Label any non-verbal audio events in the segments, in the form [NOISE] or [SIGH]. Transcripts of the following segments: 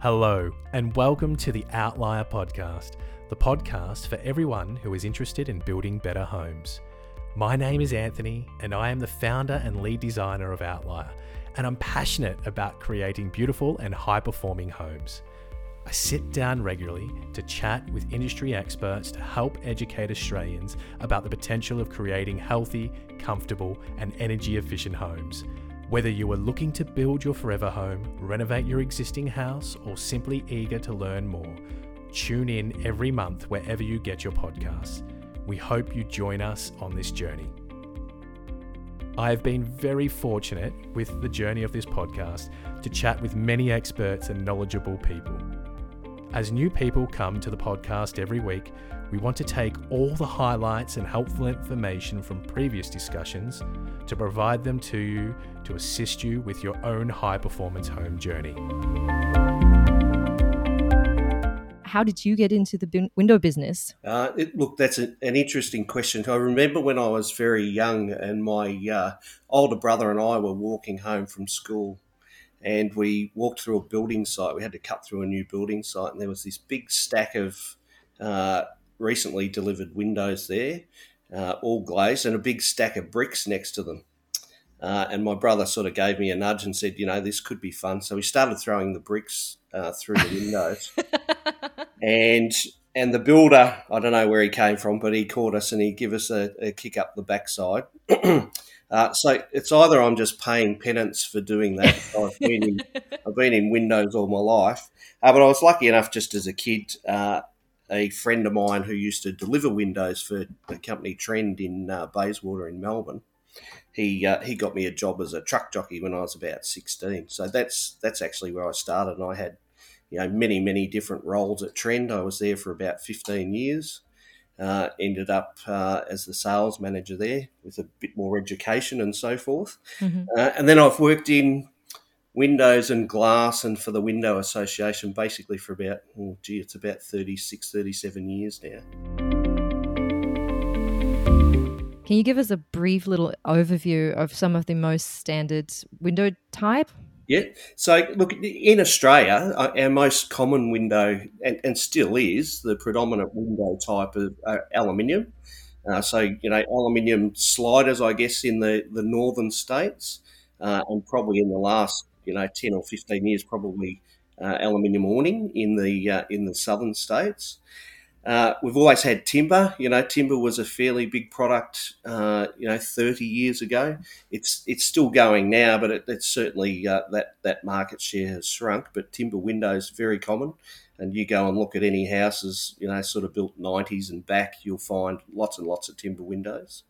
Hello, and welcome to the Outlier Podcast, the podcast for everyone who is interested in building better homes. My name is Anthony, and I am the founder and lead designer of Outlier, and I'm passionate about creating beautiful and high performing homes. I sit down regularly to chat with industry experts to help educate Australians about the potential of creating healthy, comfortable, and energy efficient homes. Whether you are looking to build your forever home, renovate your existing house, or simply eager to learn more, tune in every month wherever you get your podcasts. We hope you join us on this journey. I have been very fortunate with the journey of this podcast to chat with many experts and knowledgeable people. As new people come to the podcast every week, we want to take all the highlights and helpful information from previous discussions to provide them to you to assist you with your own high performance home journey. How did you get into the window business? Uh, it, look, that's a, an interesting question. I remember when I was very young and my uh, older brother and I were walking home from school and we walked through a building site. We had to cut through a new building site, and there was this big stack of uh, recently delivered windows there, uh, all glazed, and a big stack of bricks next to them. Uh, and my brother sort of gave me a nudge and said, you know, this could be fun. So we started throwing the bricks uh, through the windows. [LAUGHS] and and the builder, I don't know where he came from, but he caught us and he gave us a, a kick up the backside. [CLEARS THROAT] Uh, so it's either I'm just paying penance for doing that. I've been in, [LAUGHS] I've been in Windows all my life, uh, but I was lucky enough just as a kid. A friend of mine who used to deliver windows for the company Trend in uh, Bayswater in Melbourne. He uh, he got me a job as a truck jockey when I was about sixteen. So that's that's actually where I started, and I had you know many many different roles at Trend. I was there for about fifteen years. Uh, ended up uh, as the sales manager there with a bit more education and so forth. Mm-hmm. Uh, and then I've worked in windows and glass and for the Window Association basically for about, oh, gee, it's about 36, 37 years now. Can you give us a brief little overview of some of the most standard window type? Yeah. So, look, in Australia, uh, our most common window, and, and still is, the predominant window type of uh, aluminium. Uh, so, you know, aluminium sliders, I guess, in the, the northern states, uh, and probably in the last, you know, 10 or 15 years, probably uh, aluminium awning in the, uh, in the southern states. Uh, we've always had timber. You know, timber was a fairly big product. Uh, you know, thirty years ago. It's it's still going now, but it, it's certainly uh, that that market share has shrunk. But timber windows very common, and you go and look at any houses, you know, sort of built nineties and back, you'll find lots and lots of timber windows.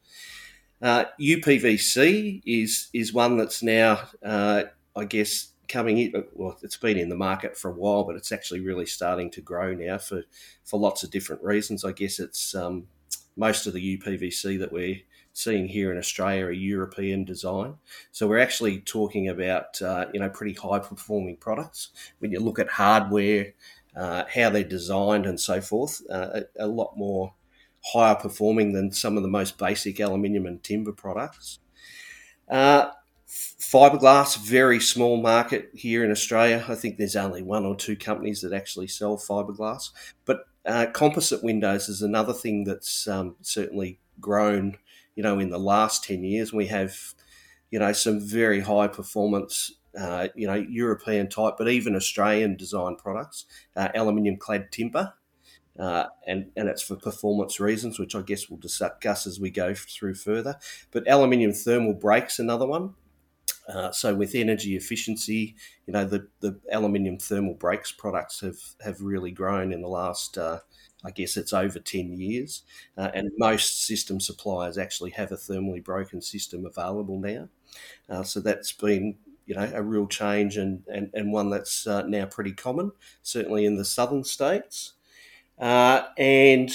UPVC uh, is is one that's now, uh, I guess, coming in. Well, it's been in the market for a while, but it's actually really starting to grow now for for lots of different reasons. I guess it's um, most of the UPVC that we're seeing here in Australia are European design. So we're actually talking about uh, you know pretty high performing products. When you look at hardware, uh, how they're designed, and so forth, uh, a, a, lot more higher performing than some of the most basic aluminium and timber products. Uh, Fiberglass, very small market here in Australia. I think there's only one or two companies that actually sell fiberglass. But uh, composite windows is another thing that's um, certainly grown, you know, in the last 10 years. We have, you know, some very high performance, uh, you know, European type, but even Australian design products, uh, aluminium clad timber. Uh, and, and it's for performance reasons, which I guess we'll discuss as we go through further. But aluminium thermal breaks, another one. Uh, so with energy efficiency, you know the, the aluminium thermal breaks products have have really grown in the last, uh, I guess it's over ten years, uh, and most system suppliers actually have a thermally broken system available now. Uh, so that's been you know a real change and and, and one that's uh, now pretty common, certainly in the southern states, and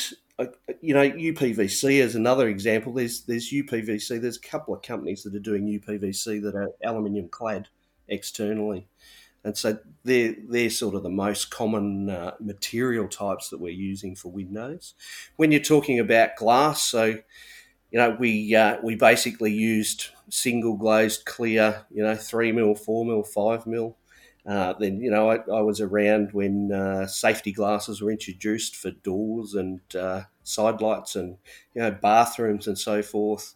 you know, UPVC is another example. There's there's UPVC. There's a couple of companies that are doing UPVC that are aluminium clad externally, and so they're they're sort of the most common uh, material types that we're using for windows. When you're talking about glass, so you know we uh, we basically used single glazed clear, you know, three mil, four mil, five mil. Uh, then you know I, I was around when uh, safety glasses were introduced for doors and uh, side lights and you know bathrooms and so forth.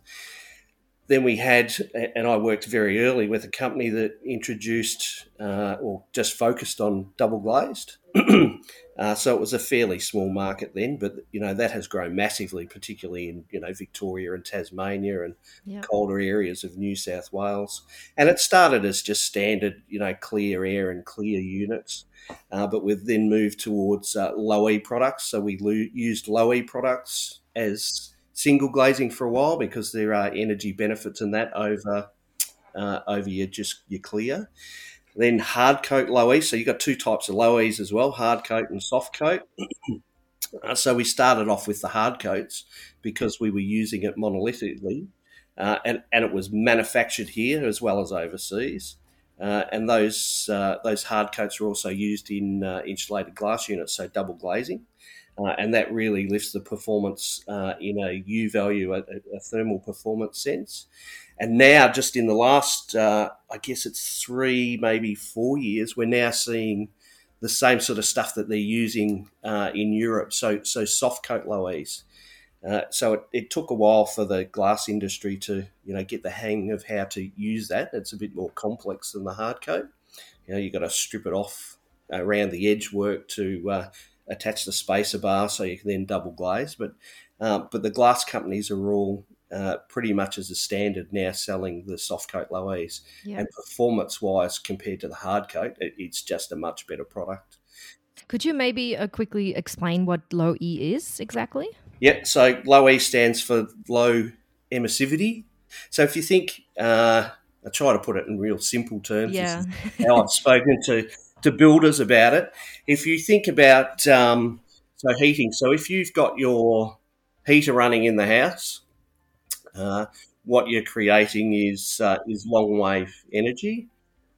Then we had, and I worked very early with a company that introduced uh, or just focused on double glazed. [CLEARS THROAT] uh, so it was a fairly small market then, but you know that has grown massively, particularly in you know Victoria and Tasmania and colder areas of New South Wales. And it started as just standard, you know, clear air and clear units. Uh, but we've then moved towards uh, low E products. So we lo- used low E products as single glazing for a while because there are energy benefits in that over uh, over your just your clear. Then hard coat low E. So you've got two types of low E's as well, hard coat and soft coat. [CLEARS THROAT] uh, so we started off with the hard coats because we were using it monolithically. Uh, and, and it was manufactured here as well as overseas. Uh, and those uh, those hard coats were also used in uh, insulated glass units, so double glazing, uh, and that really lifts the performance uh, in a U value, a, a, thermal performance sense. And now, just in the last, uh, I guess it's three, maybe four years, we're now seeing the same sort of stuff that they're using in Europe. So so soft coat low E's. Uh, so it, it, took a while for the glass industry to, you know, get the hang of how to use that. It's a bit more complex than the hard coat. You know, you've got to strip it off around the edge work to uh, attach the spacer bar so you can then double glaze. But um, but the glass companies are all uh, pretty much as a standard now selling the soft coat low E's. Yep. And performance wise, compared to the hard coat, it, it's just a much better product. Could you maybe uh, quickly explain what low E is exactly? Yeah, so low E stands for low emissivity. So if you think, uh, I try to put it in real simple terms. Yeah. how I've spoken to, to builders about it. If you think about um, so heating, so if you've got your heater running in the house, uh, what you're creating is uh, is long wave energy.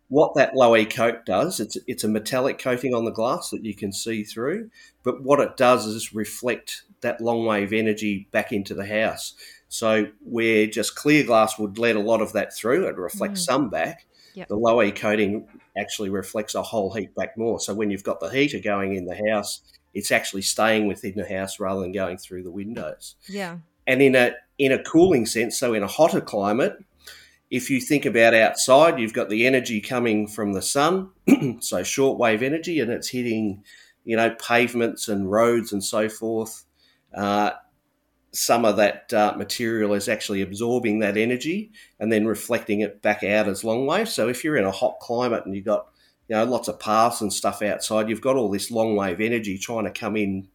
What that low E coat does, it's it's a metallic coating on the glass that you can see through. But what it does is reflect that long wave energy back into the house. So where just clear glass would let a lot of that through, it reflects mm. some back. Yep. The low E coating actually reflects a whole heap back more. So when you've got the heater going in the house, it's actually staying within the house rather than going through the windows. Yeah. And in a in a cooling sense, so in a hotter climate, if you think about outside, you've got the energy coming from the sun, [CLEARS THROAT] so shortwave energy, and it's hitting, you know, pavements and roads and so forth. Uh, some of that uh, material is actually absorbing that energy and then reflecting it back out as long wave. So if you're in a hot climate and you've got you know lots of paths and stuff outside, you've got all this long wave energy trying to come in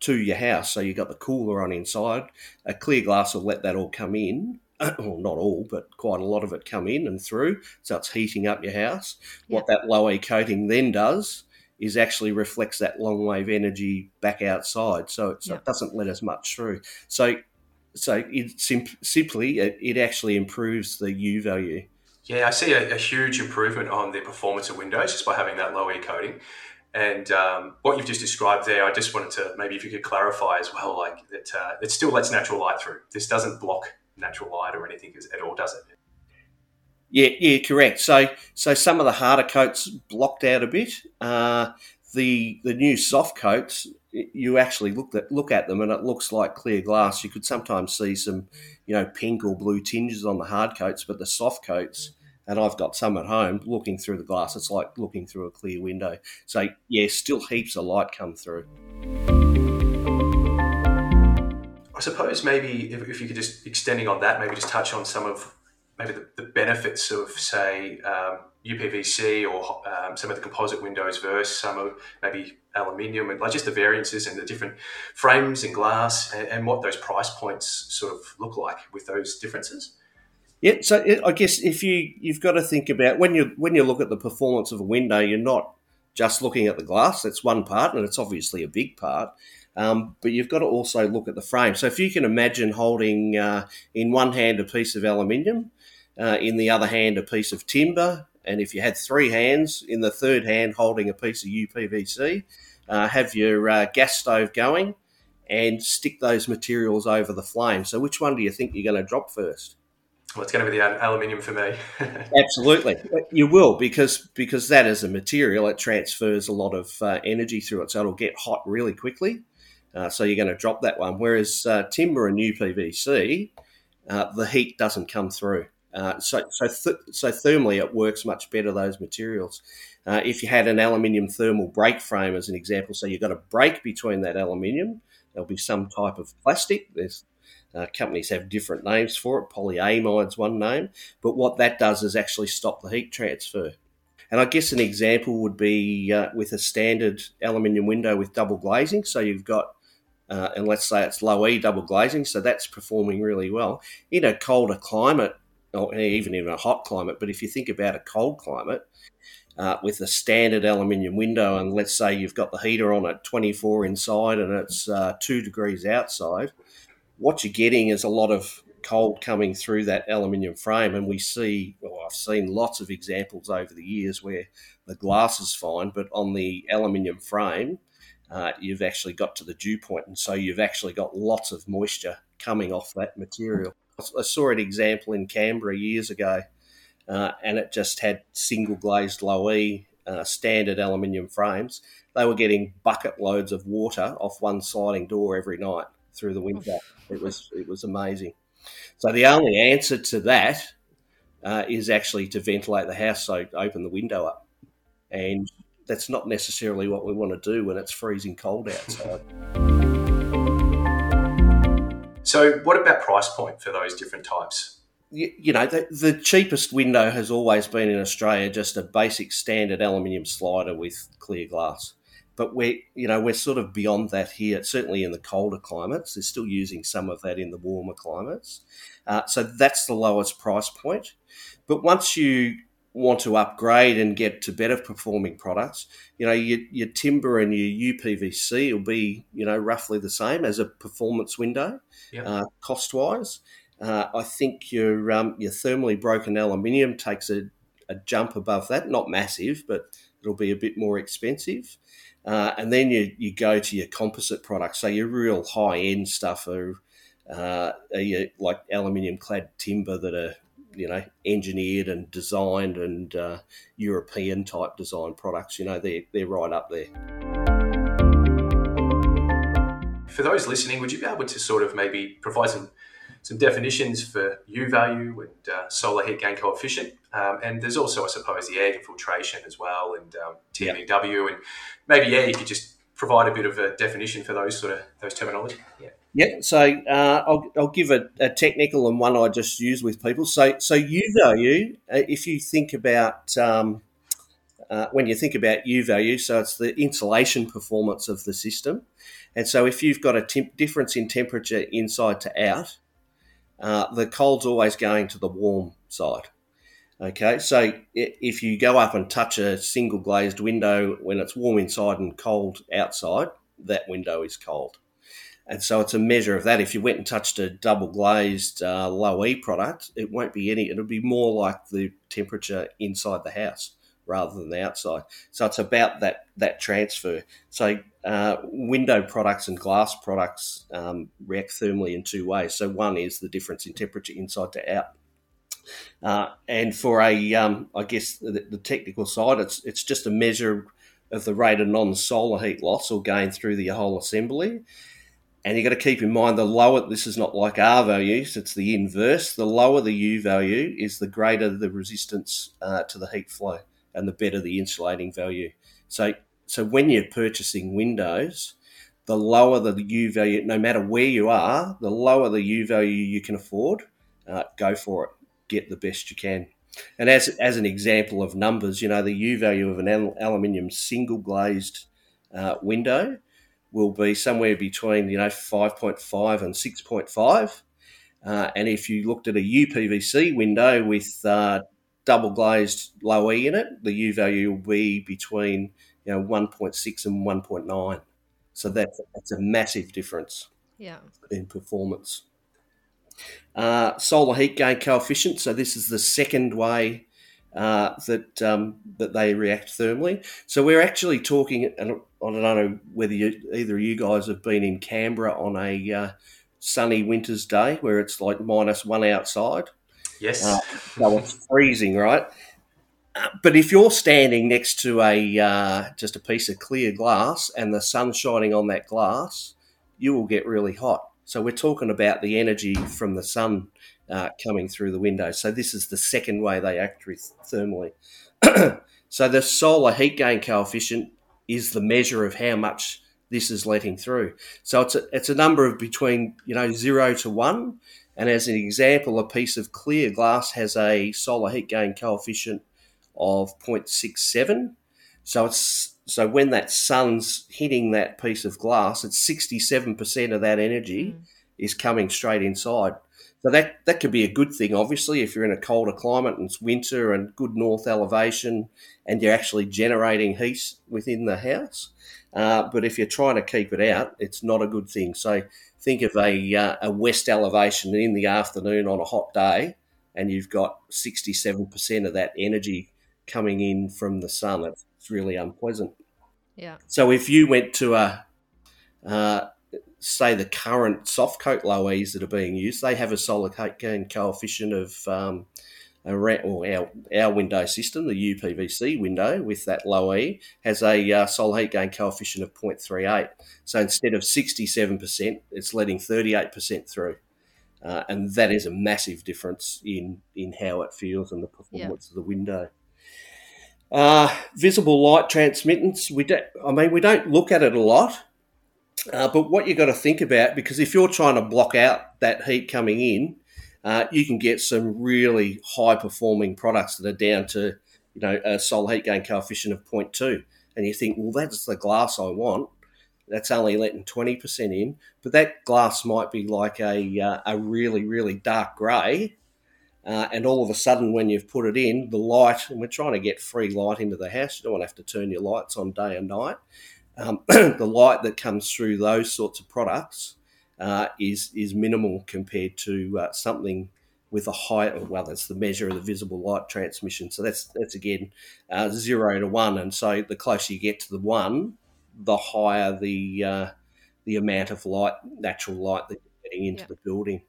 to your house. So you've got the cooler on inside. A clear glass will let that all come in. [CLEARS THROAT] Well, not all, but quite a lot of it come in and through. So it's heating up your house. What that low E coating then does is actually reflects that long wave energy back outside, so, so it doesn't let as much through. So, so it sim- simply it, it, actually improves the U value. Yeah, I see a, a, huge improvement on the performance of Windows just by having that low E coating. And um, what you've just described there, I just wanted to maybe if you could clarify as well, like that uh, it still lets natural light through. This doesn't block natural light or anything at all, does it? Yeah, yeah, correct. So, so some of the harder coats blocked out a bit. Uh, the the new soft coats, you actually look at look at them, and it looks like clear glass. You could sometimes see some, you know, pink or blue tinges on the hard coats, but the soft coats, and I've got some at home. Looking through the glass, it's like looking through a clear window. So, yeah, still heaps of light come through. I suppose maybe if, if you could just extending on that, maybe just touch on some of maybe the, the benefits of, say, um, UPVC or um, some of the composite windows versus some of maybe aluminium and like just the variances and the different frames and glass and, and, what those price points sort of look like with those differences. Yeah, so I guess if you you've got to think about when you when you look at the performance of a window, you're not just looking at the glass. That's one part, and it's obviously a big part. Um, but you've got to also look at the frame. So if you can imagine holding uh, in one hand a piece of aluminium uh, in the other hand a piece of timber, and if you had three hands, in the third hand holding a piece of UPVC, uh, have your uh, gas stove going and stick those materials over the flame. So, which one do you think you're going to drop first? Well, it's going to be the aluminium for me. [LAUGHS] Absolutely, you will because because that as a material it transfers a lot of uh, energy through it, so it'll get hot really quickly. Uh, so you're going to drop that one. Whereas uh, timber and UPVC, uh, the heat doesn't come through. Uh, so so th- so thermally it works much better those materials. Uh, if you had an aluminium thermal break frame as an example, so you've got a break between that aluminium, there'll be some type of plastic. There's uh, companies have different names for it. Polyamide's one name, but what that does is actually stop the heat transfer. And I guess an example would be uh, with a standard aluminium window with double glazing. So you've got, uh, and let's say it's low E double glazing, so that's performing really well in a colder climate, or even in a hot climate. But if you think about a cold climate, uh, with a standard aluminium window, and let's say you've got the heater on at 24 inside and it's uh, two degrees outside, what you're getting is a lot of cold coming through that aluminium frame. And we see, well, I've seen lots of examples over the years where the glass is fine, but on the aluminium frame, uh, you've actually got to the dew point, and so you've actually got lots of moisture coming off that material. I saw an example in Canberra years ago, uh, and it just had single glazed low E uh, standard aluminium frames. They were getting bucket loads of water off one sliding door every night through the winter. It was it was amazing. So the only answer to that uh, is actually to ventilate the house, so open the window up, and that's not necessarily what we want to do when it's freezing cold outside. So, what about price point for those different types? You, you know, the, the, cheapest window has always been in Australia just a basic standard aluminium slider with clear glass but we're you know we're sort of beyond that here. Certainly in the colder climates, they're still using some of that in the warmer climates. Uh, so that's the lowest price point. But once you want to upgrade and get to better performing products, you know your, your timber and your UPVC will be you know roughly the same as a performance window, yep. uh, cost wise. Uh, I think your um, your thermally broken aluminium takes a, a jump above that, not massive, but it'll be a bit more expensive. Uh, and then you, you go to your composite products. So your real high end stuff are, uh, are your, like aluminium clad timber that are you know engineered and designed and uh, European type design products. You know they're they're right up there. For those listening, would you be able to sort of maybe provide some some definitions for U value and uh, solar heat gain coefficient. Um, and there's also, I suppose, the air infiltration as well and um, TVW. Yeah. And maybe, yeah, you could just provide a bit of a definition for those sort of those terminology. Yeah. Yeah, so uh, I'll, I'll give a, a, technical and one I just use with people. So, so U value, uh, if you think about um, uh, when you think about U value, so it's the insulation performance of the system, and so if you've got a temp- difference in temperature inside to out, uh, the cold's always going to the warm side. Okay, so if you go up and touch a single glazed window when it's warm inside and cold outside, that window is cold. And so it's a measure of that. If you went and touched a double glazed uh, low E product, it won't be any, it'll be more like the temperature inside the house rather than the outside. So it's about that that transfer. So uh, window products and glass products um, react thermally in two ways. So one is the difference in temperature inside to out. Uh, and for a, um, I guess the, the, technical side, it's it's just a measure of the rate of non-solar heat loss or gain through the whole assembly. And you've got to keep in mind the lower, this is not like R values, it's the inverse. The lower the U value is the greater the resistance uh, to the heat flow and the better the insulating value. So, so when you're purchasing windows, the lower the U value, no matter where you are, the lower the U value you can afford, uh, go for it. Get the best you can. And as, as an example of numbers, you know, the U value of an aluminium single glazed uh, window will be somewhere between, you know, 5.5 and 6.5. Uh, and if you looked at a UPVC window with uh, double glazed low E in it, the U value will be between you know 1.6 and 1.9. So that's that's a massive difference. Yeah. In performance. Uh, solar heat gain coefficient. So this is the second way uh, that um, that they react thermally. So we're actually talking, and I don't know whether you, either of you guys have been in Canberra on a uh, sunny winter's day where it's like minus one outside. Yes. Uh, so it's freezing, right? But if you're standing next to a uh, just a piece of clear glass and the sun's shining on that glass, you will get really hot. So we're talking about the energy from the sun uh, coming through the window. So this is the second way they act thermally. [CLEARS THROAT] so the solar heat gain coefficient is the measure of how much this is letting through. So it's a, it's a number of between you know zero to one. And as an example, a piece of clear glass has a solar heat gain coefficient of 0.67. So it's so when that sun's hitting that piece of glass, it's 67% of that energy mm. is coming straight inside. So that that could be a good thing, obviously, if you're in a colder climate and it's winter and good north elevation, and you're actually generating heat within the house. Uh, but if you're trying to keep it out, it's not a good thing. So think of a uh, a west elevation in the afternoon on a hot day, and you've got 67% of that energy coming in from the sun. It's, it's really unpleasant. Yeah. So if you went to a uh, say the current soft coat low E's that are being used, they have a solar heat gain coefficient of um, around, well, our, our window system, the UPVC window with that low E, has a uh, solar heat gain coefficient of 0.38. So instead of 67%, it's letting 38% through. Uh, and that is a massive difference in, in how it feels and the performance yeah. of the window. Uh, visible light transmittance. We don't. I mean, we don't look at it a lot, uh, but what you've got to think about, because if you're trying to block out that heat coming in, uh, you can get some really high performing products that are down to, you know, a solar heat gain coefficient of 0.2. And you think, well, that's the glass I want. That's only letting 20% in. But that glass might be like a, uh, a really, really dark grey. Uh, and all of a sudden, when you've put it in, the light, and we're trying to get free light into the house, you don't want to have to turn your lights on day and night um, [CLEARS THROAT] the light that comes through those sorts of products uh, is is minimal compared to uh, something with a high. Well, that's the measure of the visible light transmission. So that's that's again uh, zero to one, and so the closer you get to the one, the higher the uh, the amount of light, natural light that you're getting into the building.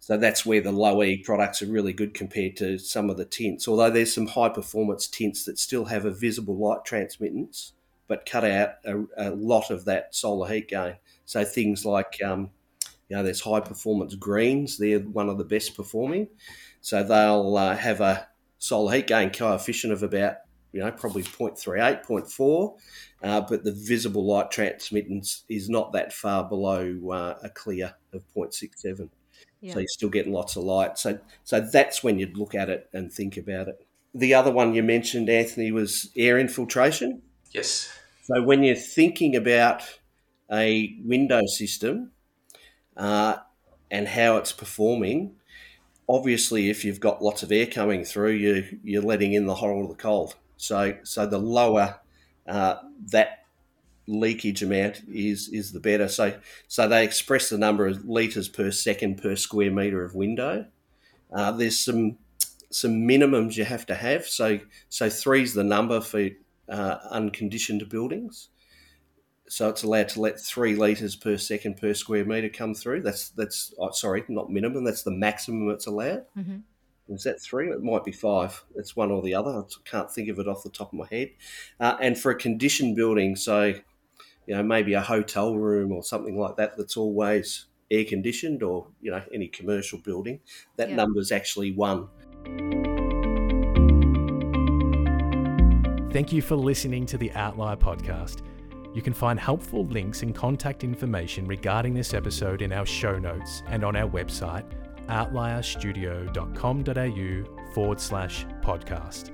So that's where the low E products are really good compared to some of the tints. Although there's some high performance tints that still have a visible light transmittance, but cut out a, a lot of that solar heat gain. So things like, um, you know, there's high performance greens. They're one of the best performing. So they'll uh, have a solar heat gain coefficient of about, you know, probably 0.38, 0.4. Uh, but the visible light transmittance is not that far below uh, a clear of 0.67. Yeah. So you're still getting lots of light. So, so that's when you'd look at it and think about it. The other one you mentioned, Anthony, was air infiltration. Yes. So when you're thinking about a window system uh, and how it's performing, obviously if you've got lots of air coming through, you you're letting in the hot of the cold. So so the lower uh, that leakage amount is is the better. So so they express the number of liters per second per square meter of window. Uh, there's some some minimums you have to have. So so three's the number for uh, unconditioned buildings. So it's allowed to let three litres per second per square metre come through. That's that's oh, sorry, not minimum. That's the maximum it's allowed. Mm-hmm. Is that three? It might be five. It's one or the other. I can't think of it off the top of my head. Uh, and for a conditioned building, so you know maybe a hotel room or something like that, that's always air conditioned, or you know any commercial building, that yeah. number is actually one. Thank you for listening to the Outlier podcast. You can find helpful links and contact information regarding this episode in our show notes and on our website, outlierstudio.com.au forward slash podcast.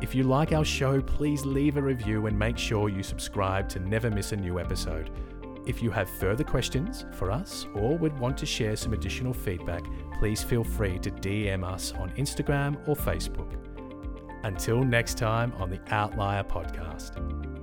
If you like our show, please leave a review and make sure you subscribe to never miss a new episode. If you have further questions for us or would want to share some additional feedback, please feel free to DM us on Instagram or Facebook. Until next time on the Outlier Podcast.